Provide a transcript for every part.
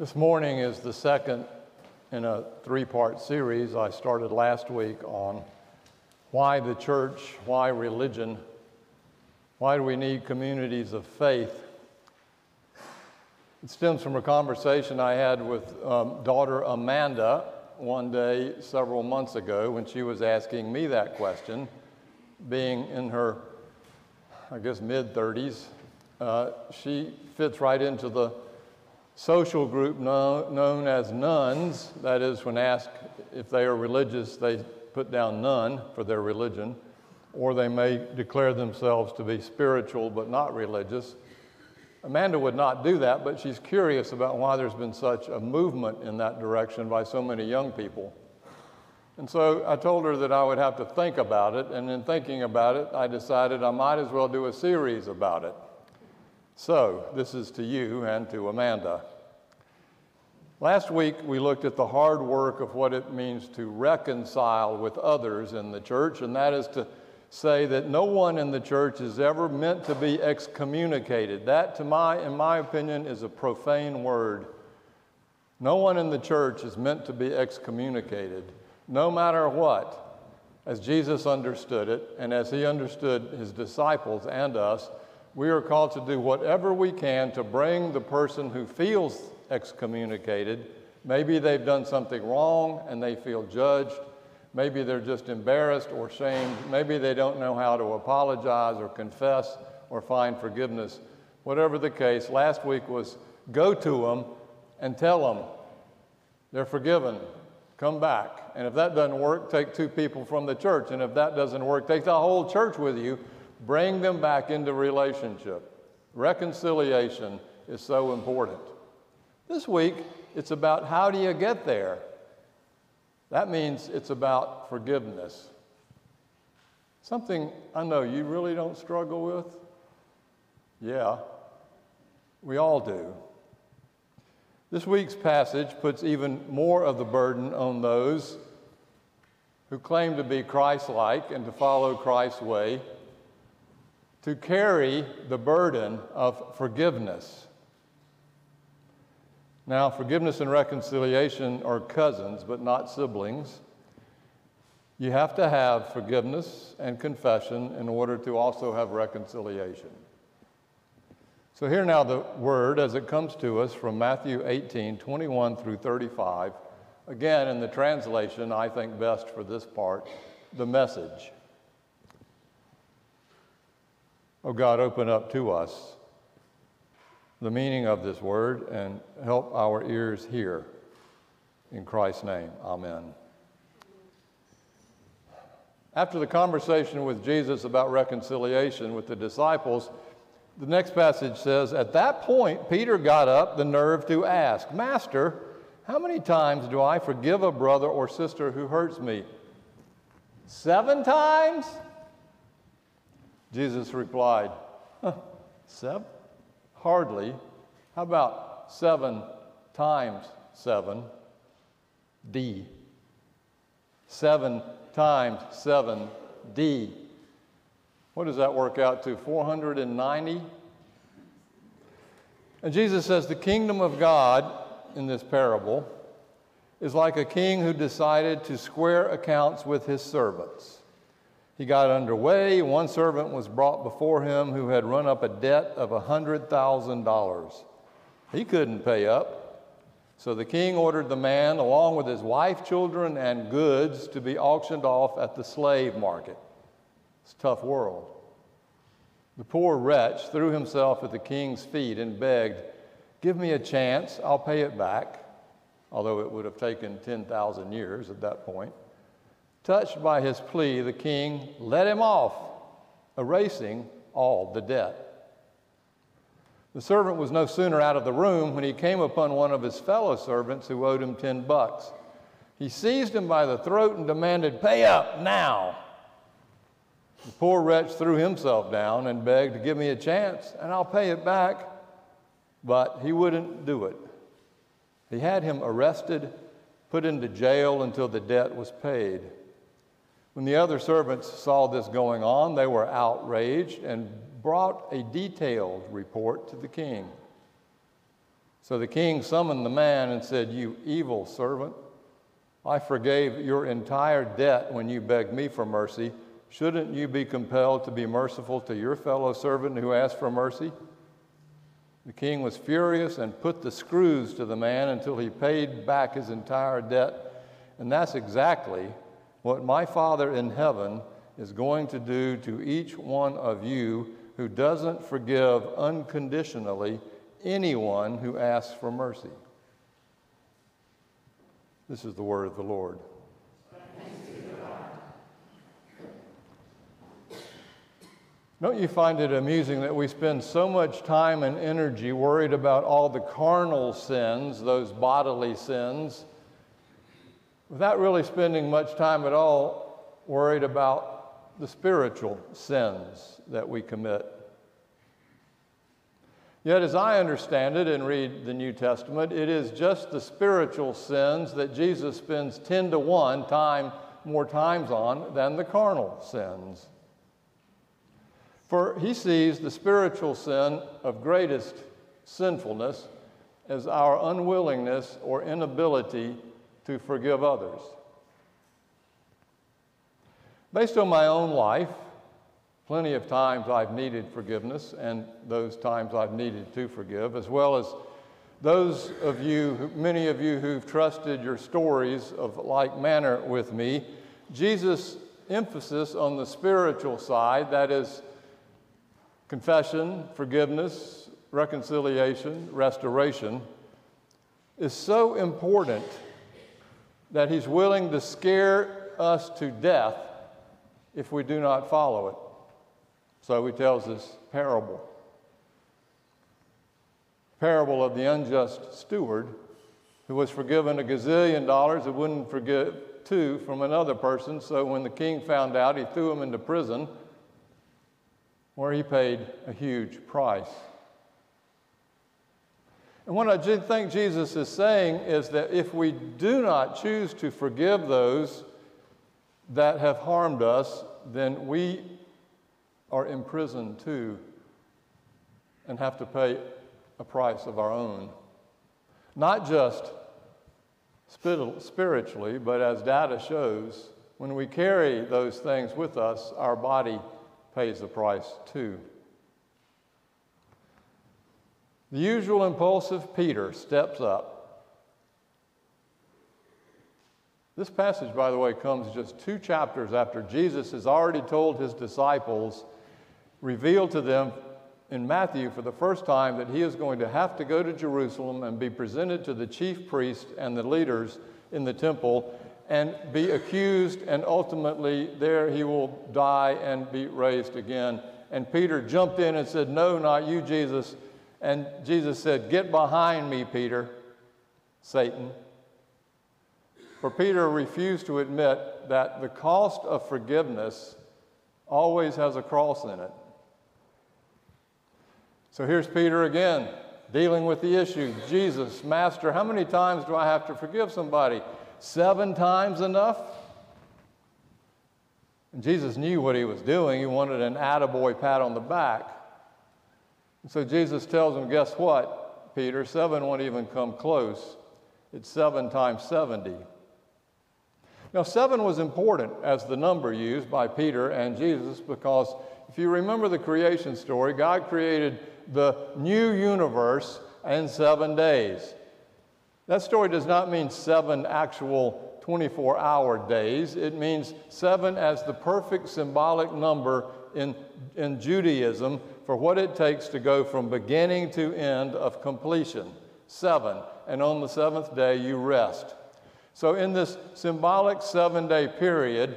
This morning is the second in a three part series I started last week on why the church, why religion, why do we need communities of faith. It stems from a conversation I had with um, daughter Amanda one day several months ago when she was asking me that question, being in her, I guess, mid 30s. Uh, she fits right into the social group known as nones. That is, when asked if they are religious, they put down none for their religion, or they may declare themselves to be spiritual but not religious. Amanda would not do that, but she's curious about why there's been such a movement in that direction by so many young people. And so I told her that I would have to think about it, and in thinking about it, I decided I might as well do a series about it. So, this is to you and to Amanda. Last week, we looked at the hard work of what it means to reconcile with others in the church, and that is to say that no one in the church is ever meant to be excommunicated. That, to my, in my opinion, is a profane word. No one in the church is meant to be excommunicated, no matter what. As Jesus understood it, and as he understood his disciples and us, we are called to do whatever we can to bring the person who feels excommunicated. Maybe they've done something wrong and they feel judged. Maybe they're just embarrassed or shamed. Maybe they don't know how to apologize or confess or find forgiveness. Whatever the case, last week was go to them and tell them they're forgiven. Come back. And if that doesn't work, take two people from the church. And if that doesn't work, take the whole church with you Bring them back into relationship. Reconciliation is so important. This week, it's about how do you get there? That means it's about forgiveness. Something I know you really don't struggle with? Yeah, we all do. This week's passage puts even more of the burden on those who claim to be Christ like and to follow Christ's way to carry the burden of forgiveness. Now, forgiveness and reconciliation are cousins, but not siblings. You have to have forgiveness and confession in order to also have reconciliation. So, here now the word as it comes to us from Matthew 18 21 through 35. Again, in the translation, I think best for this part, the message. Oh God, open up to us the meaning of this word and help our ears hear. In Christ's name, amen. After the conversation with Jesus about reconciliation with the disciples, the next passage says, At that point, Peter got up the nerve to ask, Master, how many times do I forgive a brother or sister who hurts me? Seven times? Jesus replied, huh, Seven? Hardly. How about seven times seven? D. Seven times seven, D. What does that work out to? 490? And Jesus says the kingdom of God in this parable is like a king who decided to square accounts with his servants. He got underway. One servant was brought before him who had run up a debt of $100,000. He couldn't pay up. So the king ordered the man, along with his wife, children, and goods, to be auctioned off at the slave market. It's a tough world. The poor wretch threw himself at the king's feet and begged, Give me a chance, I'll pay it back, although it would have taken 10,000 years at that point. Touched by his plea, the king let him off, erasing all the debt. The servant was no sooner out of the room when he came upon one of his fellow servants who owed him 10 bucks. He seized him by the throat and demanded, Pay up now. The poor wretch threw himself down and begged, Give me a chance and I'll pay it back. But he wouldn't do it. He had him arrested, put into jail until the debt was paid. When the other servants saw this going on, they were outraged and brought a detailed report to the king. So the king summoned the man and said, You evil servant, I forgave your entire debt when you begged me for mercy. Shouldn't you be compelled to be merciful to your fellow servant who asked for mercy? The king was furious and put the screws to the man until he paid back his entire debt. And that's exactly what my Father in heaven is going to do to each one of you who doesn't forgive unconditionally anyone who asks for mercy. This is the word of the Lord. Don't you find it amusing that we spend so much time and energy worried about all the carnal sins, those bodily sins, without really spending much time at all worried about the spiritual sins that we commit? Yet, as I understand it and read the New Testament, it is just the spiritual sins that Jesus spends 10 to 1 time more times on than the carnal sins. For he sees the spiritual sin of greatest sinfulness as our unwillingness or inability to forgive others. Based on my own life, plenty of times I've needed forgiveness, and those times I've needed to forgive, as well as those of you, many of you who've trusted your stories of like manner with me, Jesus' emphasis on the spiritual side, that is, confession, forgiveness, reconciliation, restoration, is so important that he's willing to scare us to death if we do not follow it. So he tells this parable. Parable of the unjust steward who was forgiven a gazillion dollars and wouldn't forgive two from another person. So when the king found out, he threw him into prison where he paid a huge price. And what I think Jesus is saying is that if we do not choose to forgive those that have harmed us, then we are imprisoned too and have to pay a price of our own. Not just spiritually, but as data shows, when we carry those things with us, our body pays the price too. The usual impulsive Peter steps up. This passage, by the way, comes just two chapters after Jesus has already told his disciples revealed to them in Matthew for the first time that he is going to have to go to Jerusalem and be presented to the chief priests and the leaders in the temple and be accused, and ultimately there he will die and be raised again. And Peter jumped in and said, No, not you, Jesus. And Jesus said, Get behind me, Peter, Satan. For Peter refused to admit that the cost of forgiveness always has a cross in it. So here's Peter again, dealing with the issue Jesus, Master, how many times do I have to forgive somebody? Seven times enough? And Jesus knew what he was doing. He wanted an attaboy pat on the back. And so Jesus tells him, Guess what, Peter? Seven won't even come close. It's seven times 70. Now, seven was important as the number used by Peter and Jesus because if you remember the creation story, God created the new universe in seven days. That story does not mean seven actual 24 hour days. It means seven as the perfect symbolic number in, in Judaism for what it takes to go from beginning to end of completion. Seven. And on the seventh day, you rest. So, in this symbolic seven day period,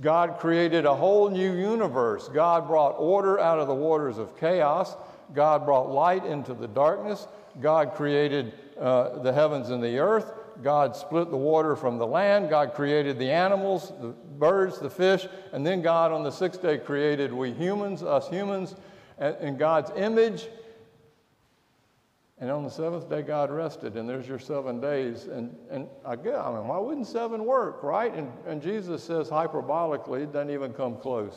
God created a whole new universe. God brought order out of the waters of chaos. God brought light into the darkness. God created uh, the heavens and the earth. God split the water from the land. God created the animals, the birds, the fish. And then God on the sixth day created we humans, us humans, in God's image. And on the seventh day, God rested, and there's your seven days. And, and I, get, I mean, why wouldn't seven work, right? And, and Jesus says hyperbolically, it doesn't even come close.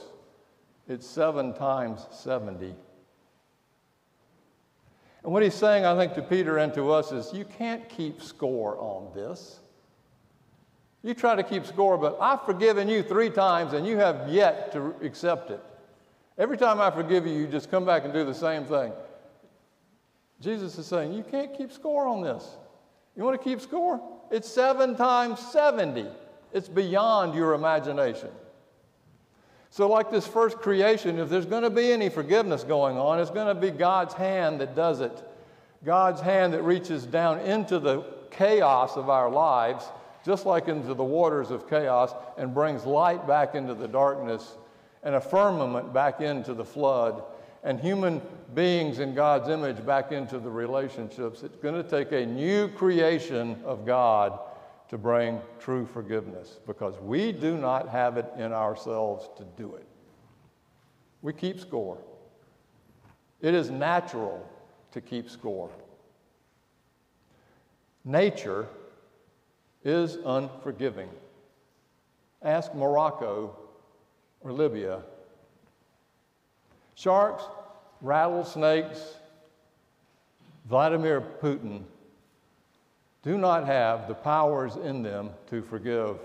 It's seven times 70. And what he's saying, I think, to Peter and to us is you can't keep score on this. You try to keep score, but I've forgiven you three times and you have yet to accept it. Every time I forgive you, you just come back and do the same thing. Jesus is saying, You can't keep score on this. You want to keep score? It's seven times 70. It's beyond your imagination. So, like this first creation, if there's going to be any forgiveness going on, it's going to be God's hand that does it. God's hand that reaches down into the chaos of our lives, just like into the waters of chaos, and brings light back into the darkness and a firmament back into the flood and human beings in God's image back into the relationships. It's going to take a new creation of God to bring true forgiveness because we do not have it in ourselves to do it. We keep score. It is natural to keep score. Nature is unforgiving. Ask Morocco or Libya. Sharks, rattlesnakes, Vladimir Putin do not have the powers in them to forgive.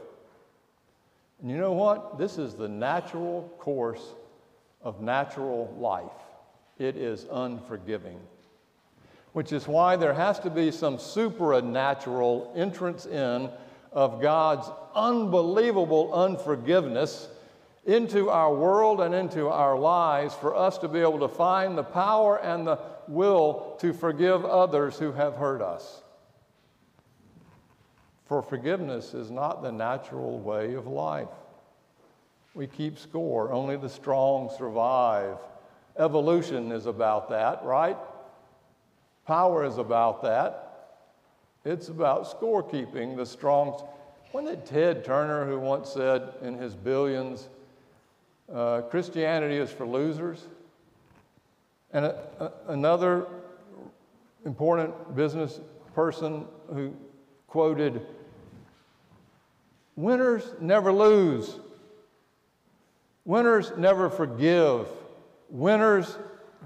And you know what? This is the natural course of natural life. It is unforgiving. Which is why there has to be some supernatural entrance in of God's unbelievable unforgiveness into our world and into our lives for us to be able to find the power and the will to forgive others who have hurt us. For forgiveness is not the natural way of life. We keep score, only the strong survive. Evolution is about that, right? Power is about that. It's about scorekeeping, the strong. Wasn't it Ted Turner who once said in his billions, uh, Christianity is for losers? And a, a, another important business person who quoted Winners never lose. Winners never forgive. Winners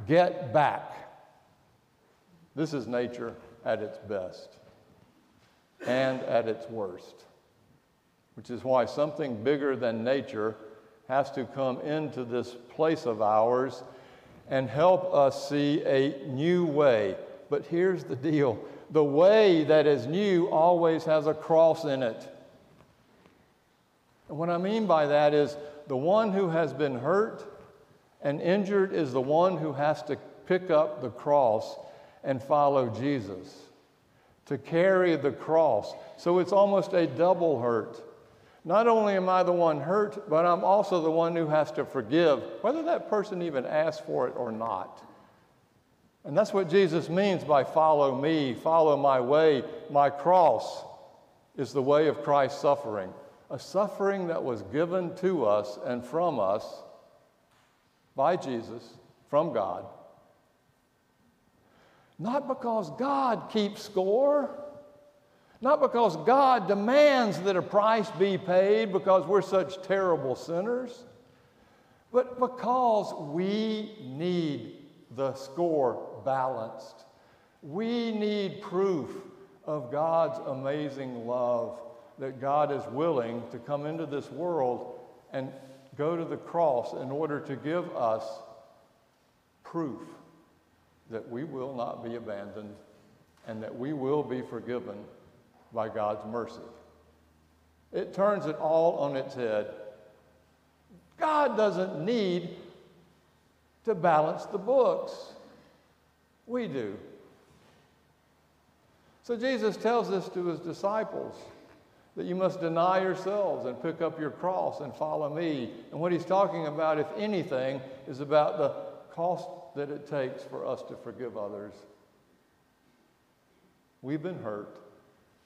get back. This is nature at its best and at its worst, which is why something bigger than nature has to come into this place of ours and help us see a new way. But here's the deal the way that is new always has a cross in it. And what I mean by that is the one who has been hurt and injured is the one who has to pick up the cross and follow Jesus, to carry the cross. So it's almost a double hurt. Not only am I the one hurt, but I'm also the one who has to forgive, whether that person even asked for it or not. And that's what Jesus means by follow me, follow my way. My cross is the way of Christ's suffering a suffering that was given to us and from us by Jesus, from God. Not because God keeps score, not because God demands that a price be paid because we're such terrible sinners, but because we need the score balanced. We need proof of God's amazing love that God is willing to come into this world and go to the cross in order to give us proof that we will not be abandoned and that we will be forgiven by God's mercy. It turns it all on its head. God doesn't need to balance the books. We do. So Jesus tells this to his disciples that you must deny yourselves and pick up your cross and follow me. And what he's talking about, if anything, is about the cost that it takes for us to forgive others. We've been hurt,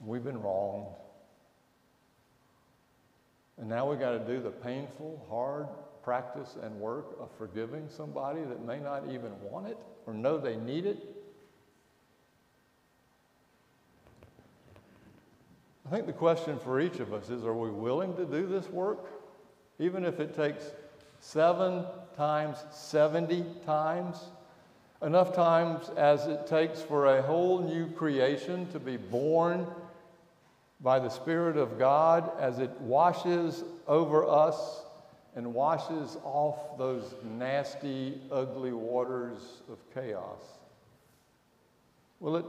we've been wronged. And now we've got to do the painful, hard practice and work of forgiving somebody that may not even want it or know they need it I think the question for each of us is are we willing to do this work? Even if it takes seven times 70 times? Enough times as it takes for a whole new creation to be born by the Spirit of God as it washes over us and washes off those nasty, ugly waters of chaos? Will, it,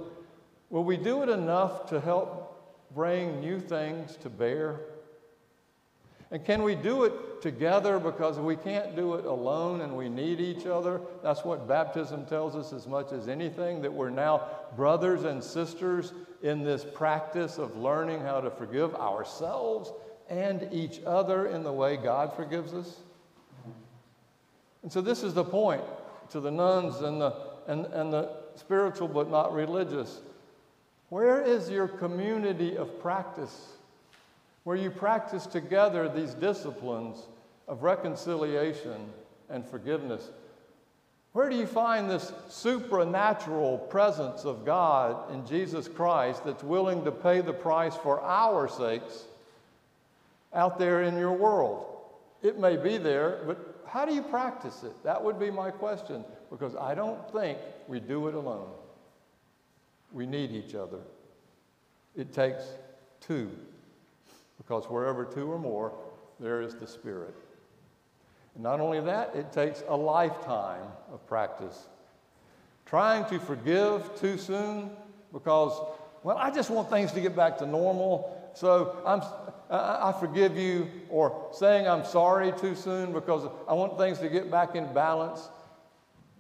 will we do it enough to help bring new things to bear? And can we do it together because we can't do it alone and we need each other? That's what baptism tells us as much as anything that we're now brothers and sisters in this practice of learning how to forgive ourselves and each other in the way God forgives us. And so, this is the point to the nones and the, and, and the spiritual but not religious. Where is your community of practice? Where you practice together these disciplines of reconciliation and forgiveness. Where do you find this supernatural presence of God in Jesus Christ that's willing to pay the price for our sakes out there in your world? It may be there, but how do you practice it? That would be my question because I don't think we do it alone. We need each other. It takes two because wherever two or more, there is the Spirit. And not only that, it takes a lifetime of practice. Trying to forgive too soon because, well, I just want things to get back to normal, so I'm, I, forgive you, or saying I'm sorry too soon because I want things to get back in balance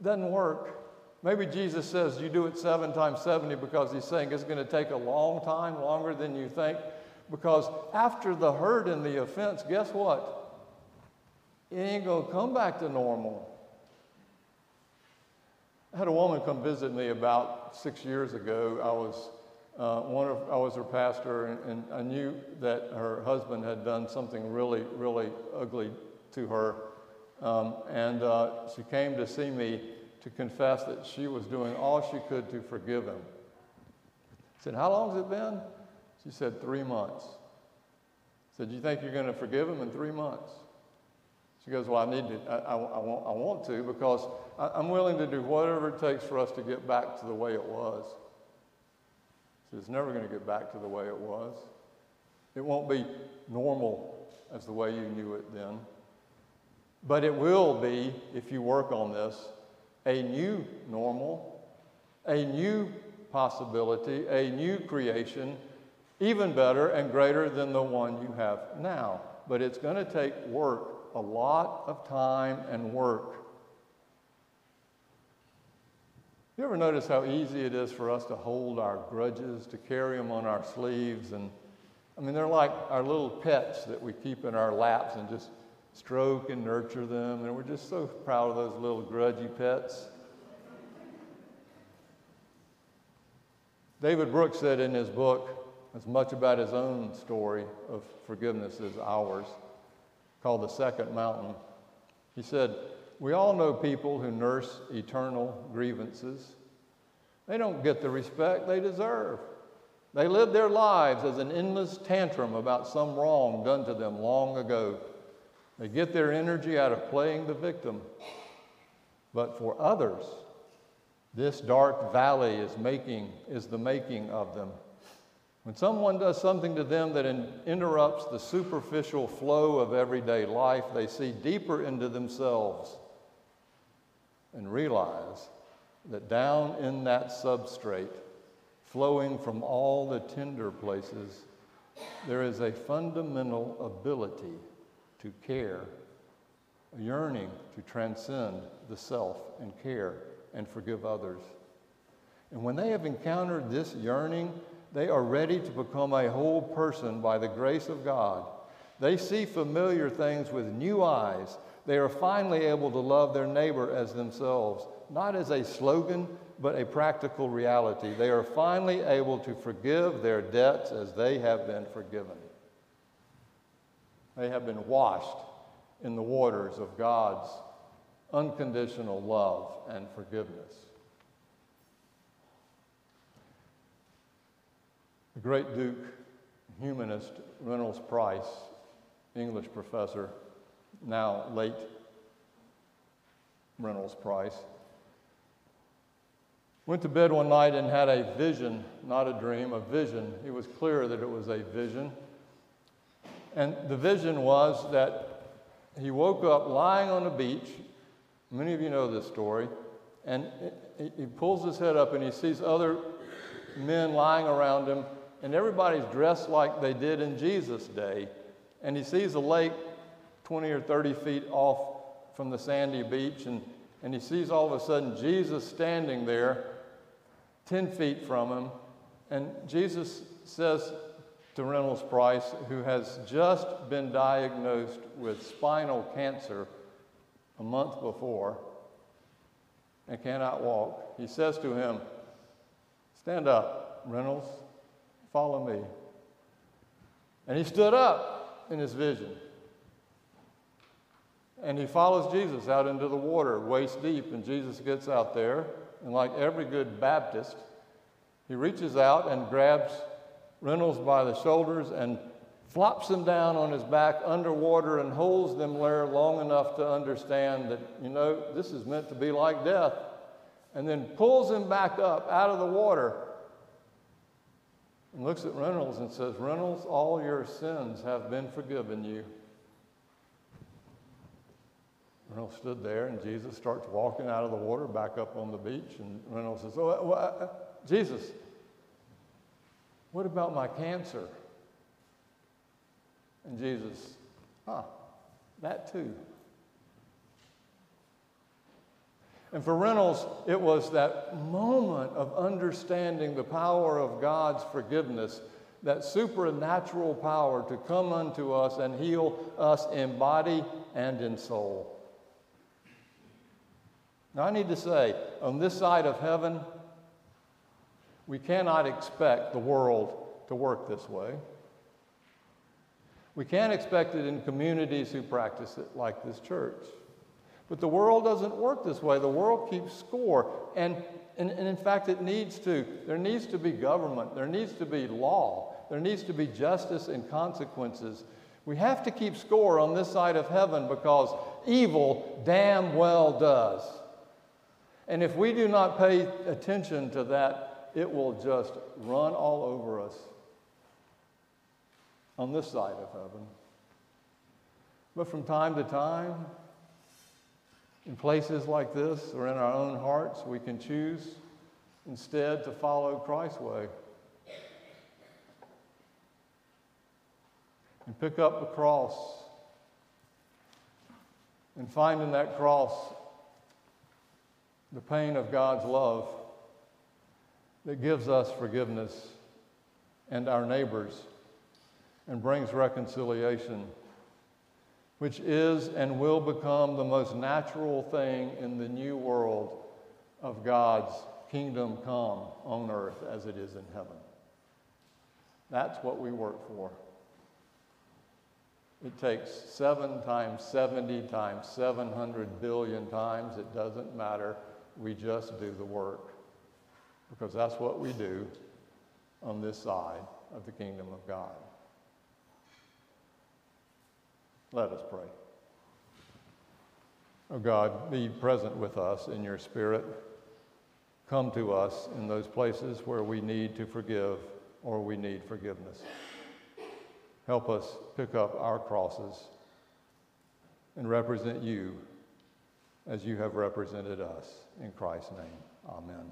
doesn't work. Maybe Jesus says you do it seven times 70 because he's saying it's going to take a long time, longer than you think. Because after the hurt and the offense, guess what? It ain't going to come back to normal. I had a woman come visit me about six years ago. I was uh, one of I was her pastor, and, and, I knew that her husband had done something really, really ugly to her. Um, and uh, she came to see me to confess that she was doing all she could to forgive him. I said, "How long has it been?" She said, Three months. I said, You think you're going to forgive him in three months? She goes, Well, I need to, I, I, I want, I want to because I, am willing to do whatever it takes for us to get back to the way it was. She said, It's never going to get back to the way it was. It won't be normal as the way you knew it then. But it will be, if you work on this, a new normal, a new possibility, a new creation even better and greater than the one you have now. But it's going to take work, a lot of time and work. You ever notice how easy it is for us to hold our grudges, to carry them on our sleeves? And I mean, they're like our little pets that we keep in our laps and just stroke and nurture them. And we're just so proud of those little grudgy pets. David Brooks said in his book, as much about his own story of forgiveness as ours, called The Second Mountain. He said, We all know people who nurse eternal grievances. They don't get the respect they deserve. They live their lives as an endless tantrum about some wrong done to them long ago. They get their energy out of playing the victim. But for others, this dark valley is making is the making of them. When someone does something to them that in, interrupts the superficial flow of everyday life, they see deeper into themselves and realize that down in that substrate, flowing from all the tender places, there is a fundamental ability to care, a yearning to transcend the self and care and forgive others. And when they have encountered this yearning, they are ready to become a whole person by the grace of God. They see familiar things with new eyes. They are finally able to love their neighbor as themselves, not as a slogan, but a practical reality. They are finally able to forgive their debts as they have been forgiven. They have been washed in the waters of God's unconditional love and forgiveness. The great Duke humanist Reynolds Price, English professor, now late Reynolds Price, Went to bed one night and had a vision, not a dream, a vision. It was clear that it was a vision. And the vision was that he woke up lying on a beach. Many of you know this story. And he pulls his head up and he sees other men lying around him, and everybody's dressed like they did in Jesus' day. And he sees a lake 20 or 30 feet off from the sandy beach, and, and he sees all of a sudden Jesus standing there 10 feet from him. And Jesus says to Reynolds Price, who has just been diagnosed with spinal cancer a month before and cannot walk, he says to him, Stand up, Reynolds, follow me. And he stood up in his vision. And he follows Jesus out into the water, waist deep, and Jesus gets out there. And like every good Baptist, he reaches out and grabs Reynolds by the shoulders and flops him down on his back underwater and holds them there long enough to understand that, you know, this is meant to be like death. And then pulls him back up out of the water and looks at Reynolds and says, Reynolds, all your sins have been forgiven you. Reynolds stood there, and Jesus starts walking out of the water back up on the beach. And Reynolds says, oh, well, uh, Jesus, what about my cancer? And Jesus, huh, that too. And for Reynolds, it was that moment of understanding the power of God's forgiveness, that supernatural power to come unto us and heal us in body and in soul. Now, I need to say, on this side of heaven, we cannot expect the world to work this way. We can't expect it in communities who practice it like this church. But the world doesn't work this way. The world keeps score. And, and, and, in fact, it needs to. There needs to be government. There needs to be law. There needs to be justice and consequences. We have to keep score on this side of heaven because evil damn well does. And if we do not pay attention to that, it will just run all over us on this side of heaven. But from time to time, in places like this or in our own hearts, we can choose instead to follow Christ's way. And pick up the cross and find in that cross the pain of God's love that gives us forgiveness and our neighbors and brings reconciliation, which is and will become the most natural thing in the new world of God's kingdom come on earth as it is in heaven. That's what we work for. It takes seven times 70 times 700 billion times. It doesn't matter. We just do the work because that's what we do on this side of the kingdom of God. Let us pray. Oh God, be present with us in your spirit. Come to us in those places where we need to forgive or we need forgiveness. Help us pick up our crosses and represent you as you have represented us. In Christ's name, amen.